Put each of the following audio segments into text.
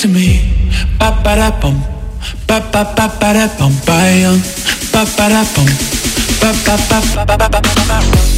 to me. Ba ba da bum, ba ba ba ba da bum, ba yum, ba ba da bum, ba ba ba ba ba ba ba ba.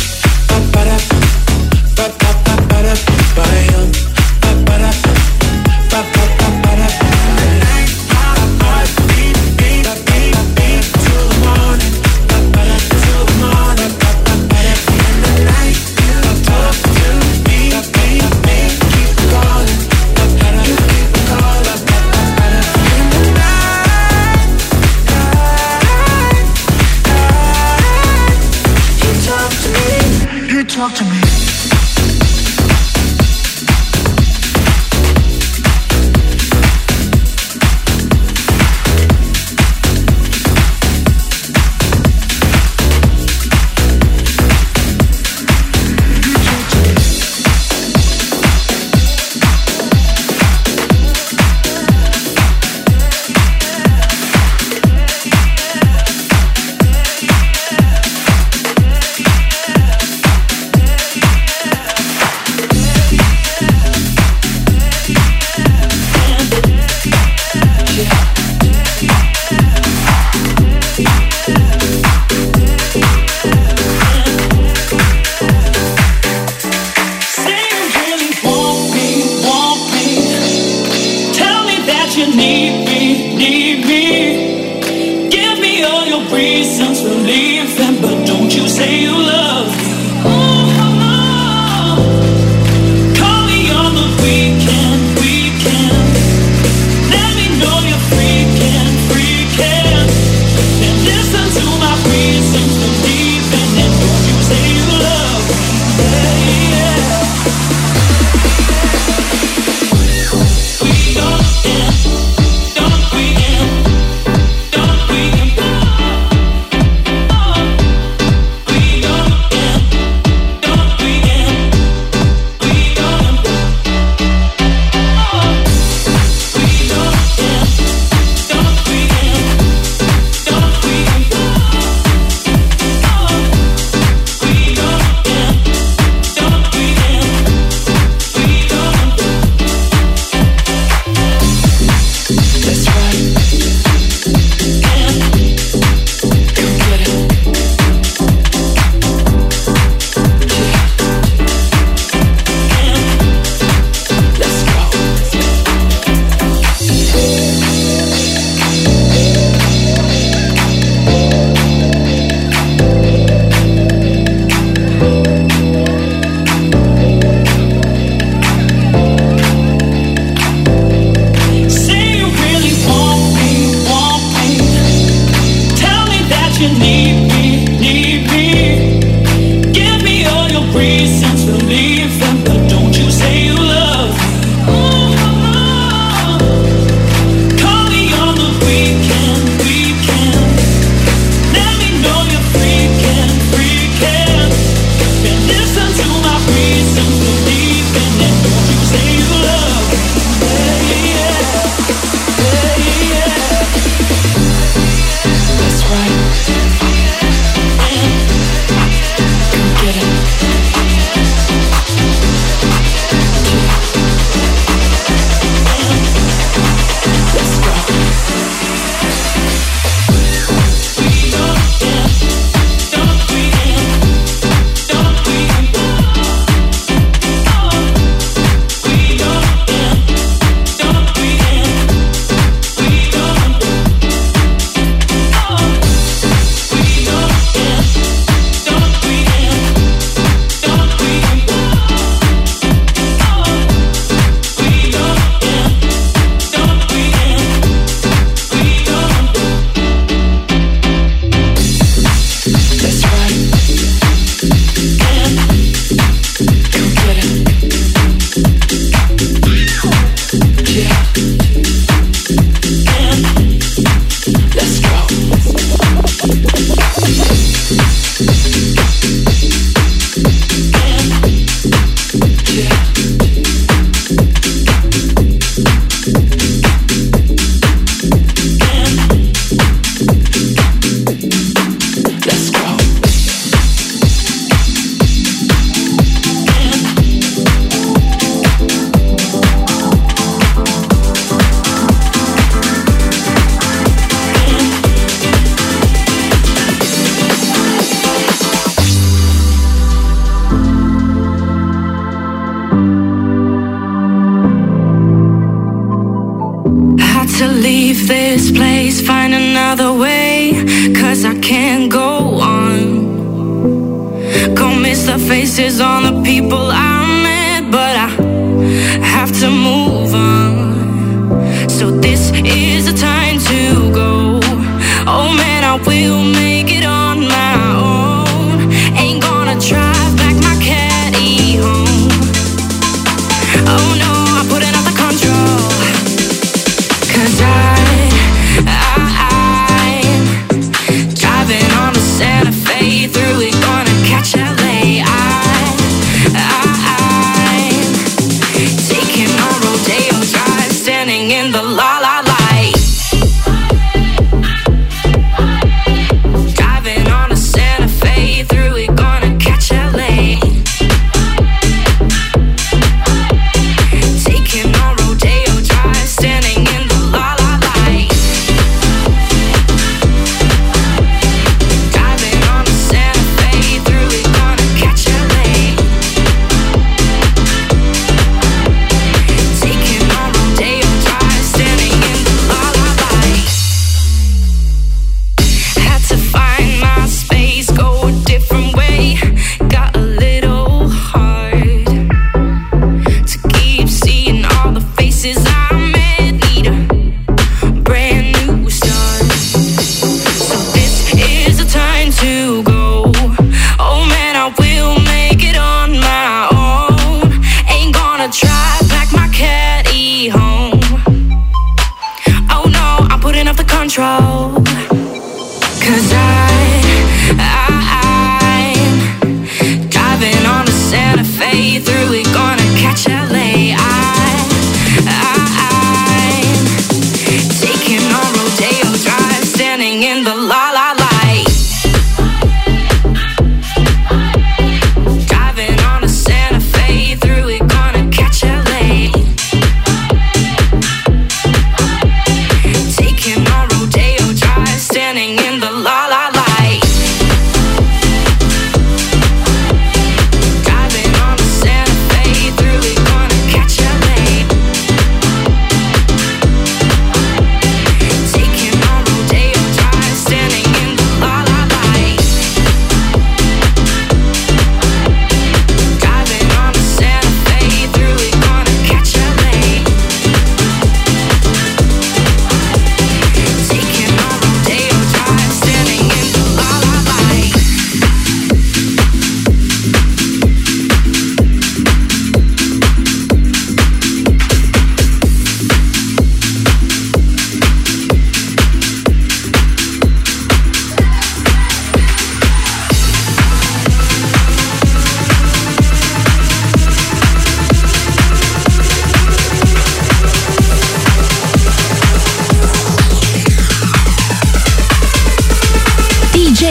you need.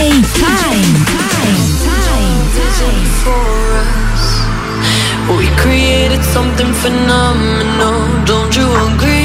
DJ Time. We created something phenomenal. Don't you agree?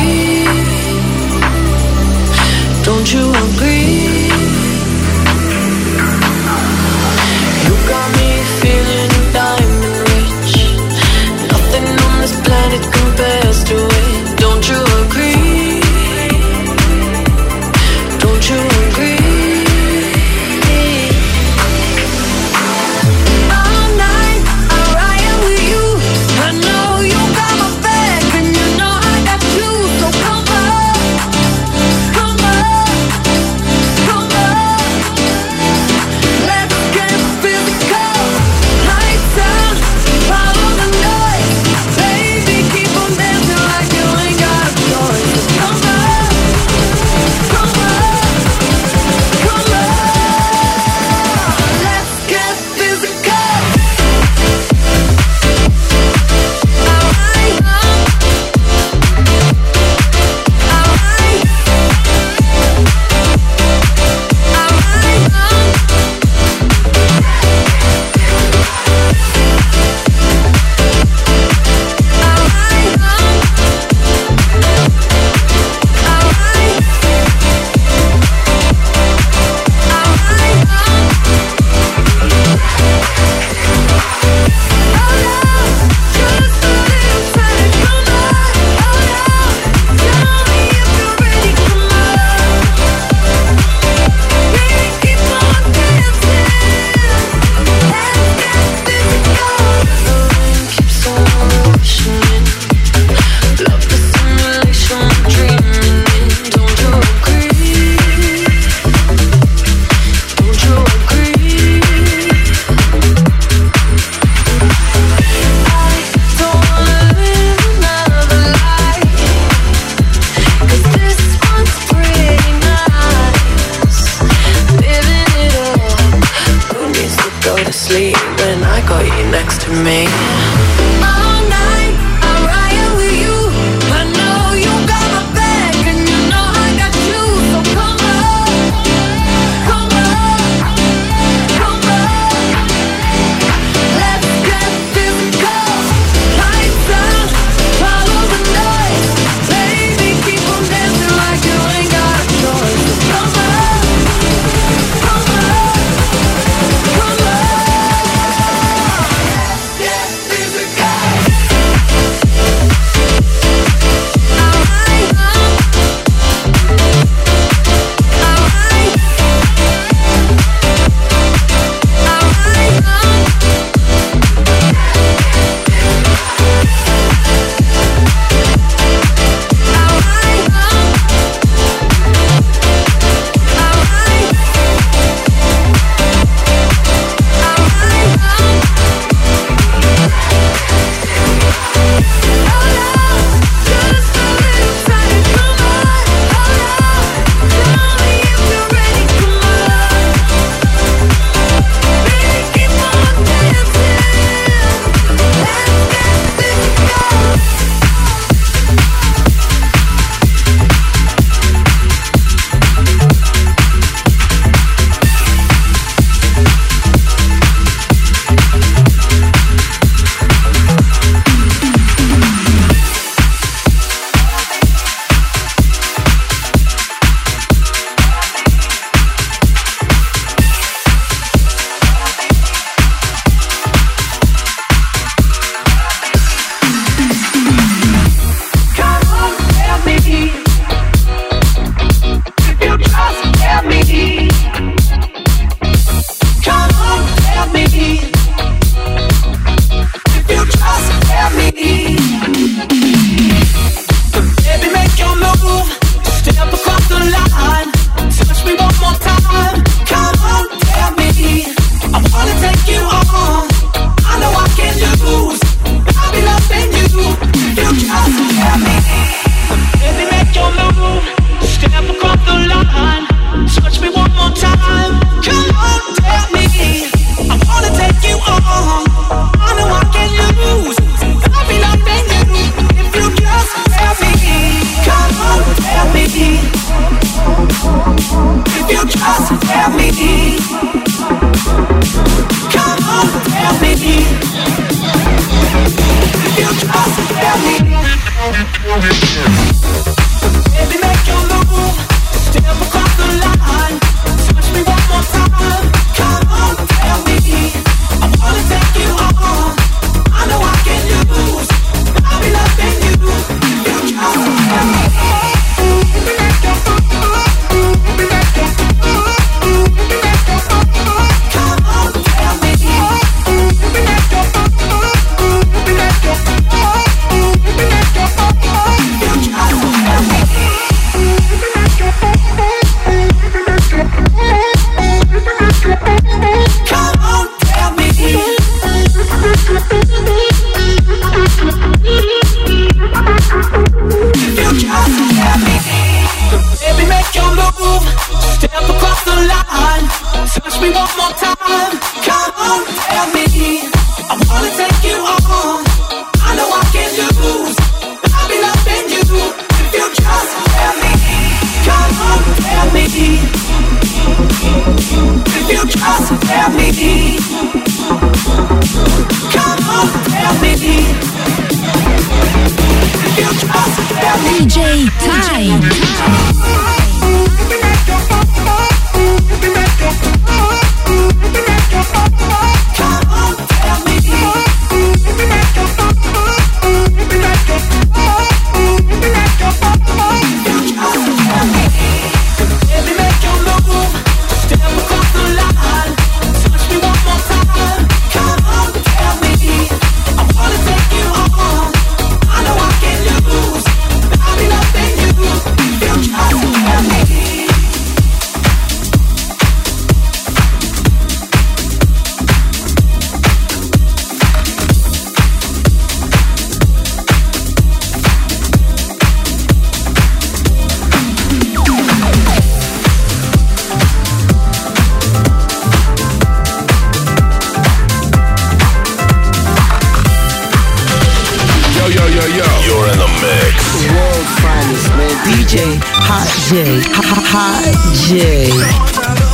J. Hot, J.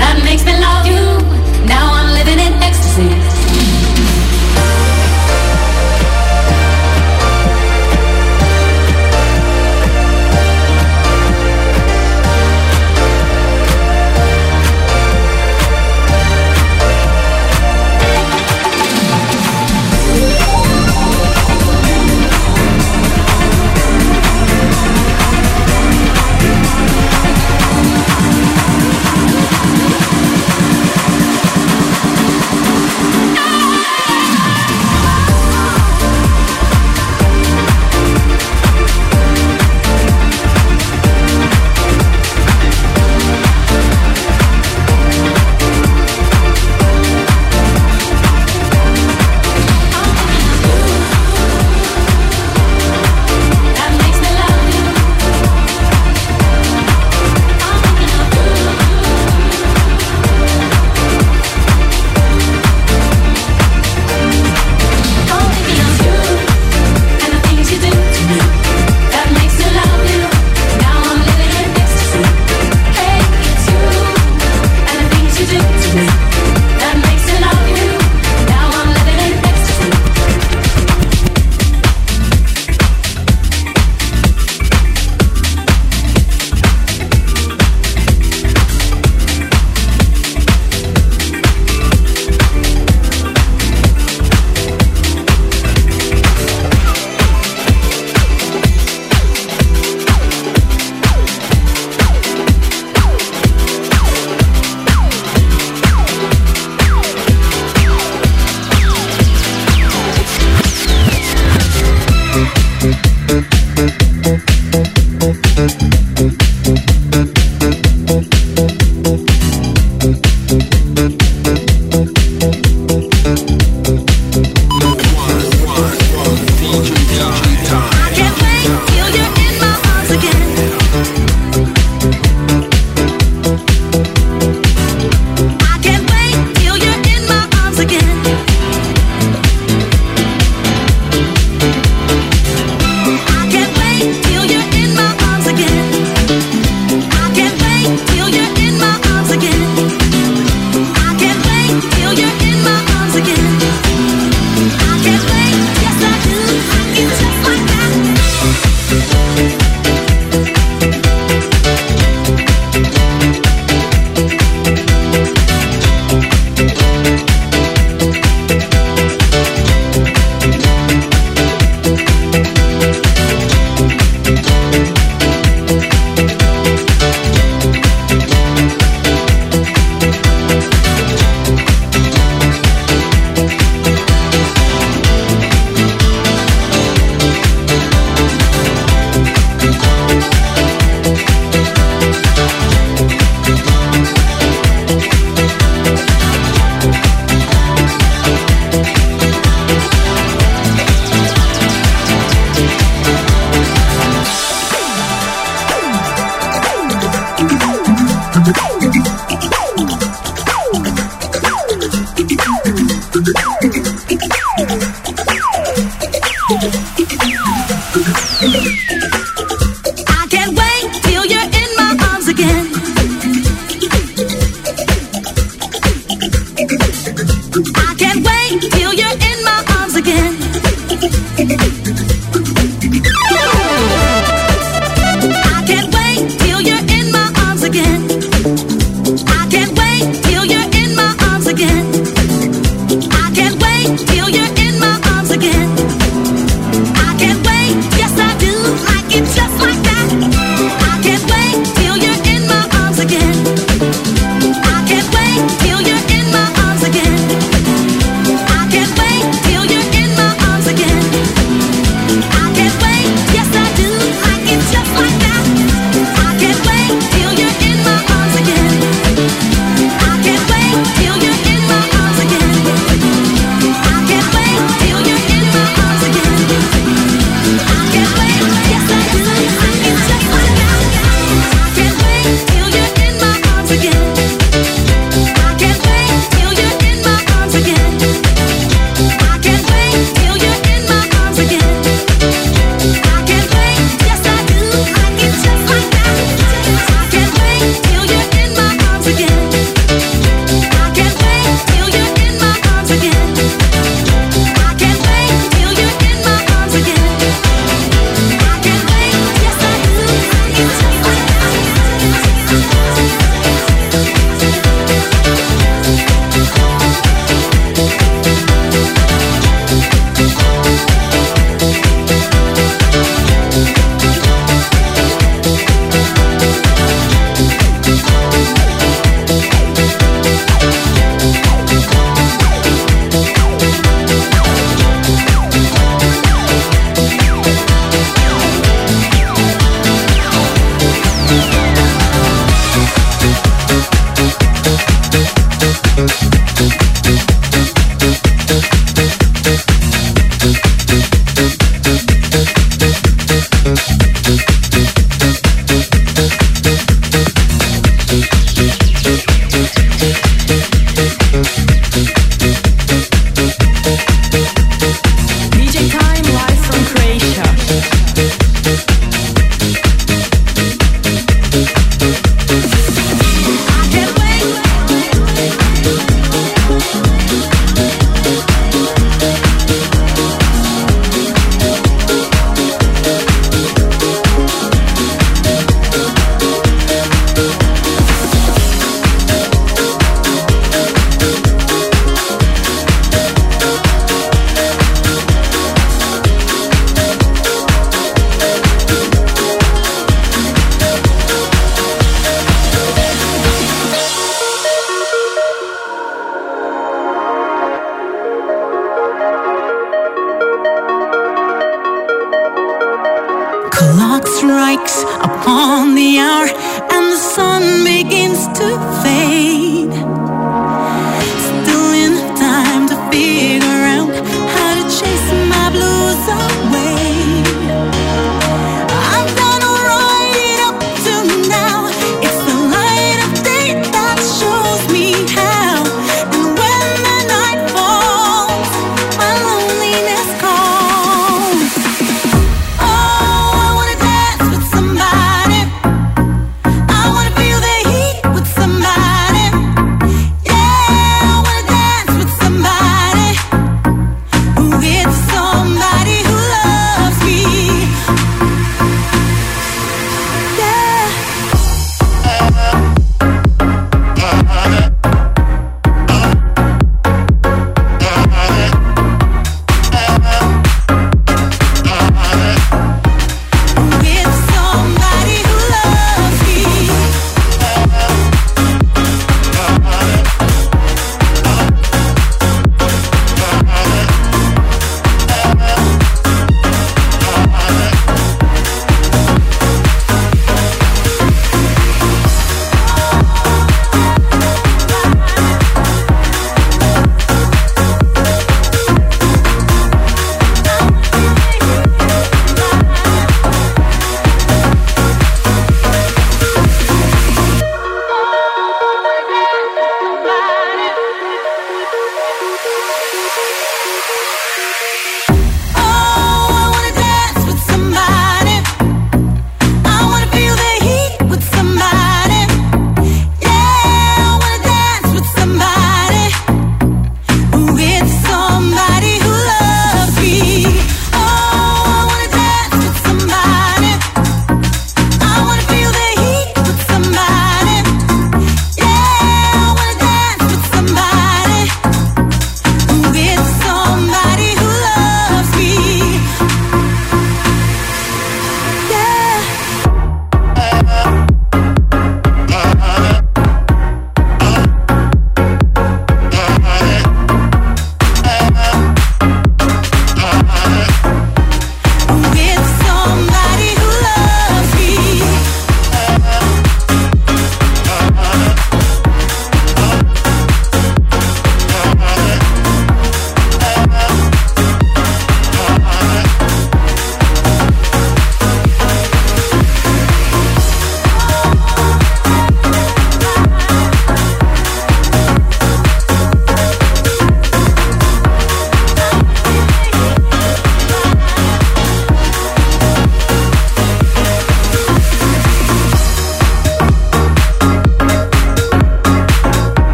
that makes me love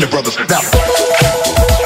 your brothers. Now,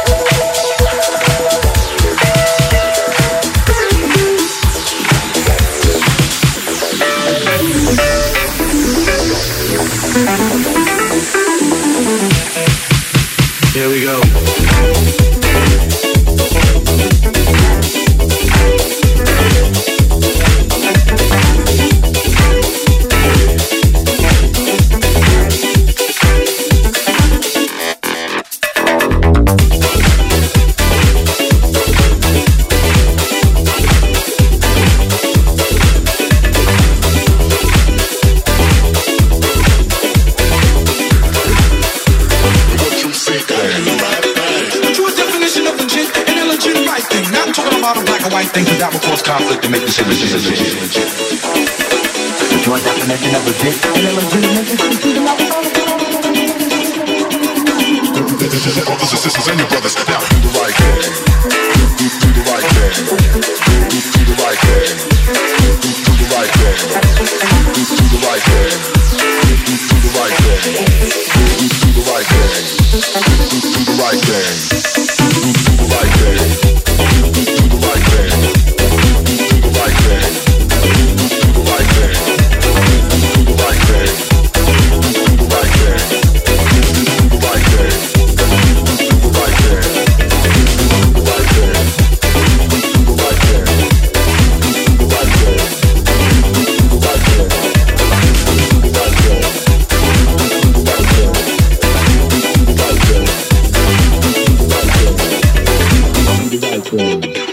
conflict and make this image Your definition of a dick and illegitimate Brothers and sisters and your brothers, now do the right thing. Do, do, do the right thing. Do, do the right thing. Do, do the right thing. Do, do the right thing. Do, do the right thing. Do, do the right thing. Do, do the right thing. Do, do the right thing. Do, do the right thing. Twins.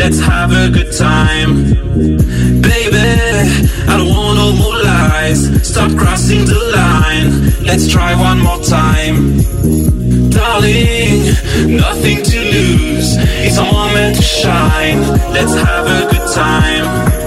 Let's have a good time, baby. I don't want no more lies. Stop crossing the line. Let's try one more time, darling. nothing to lose. It's a moment to shine. Let's have a good time.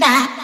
Tạ.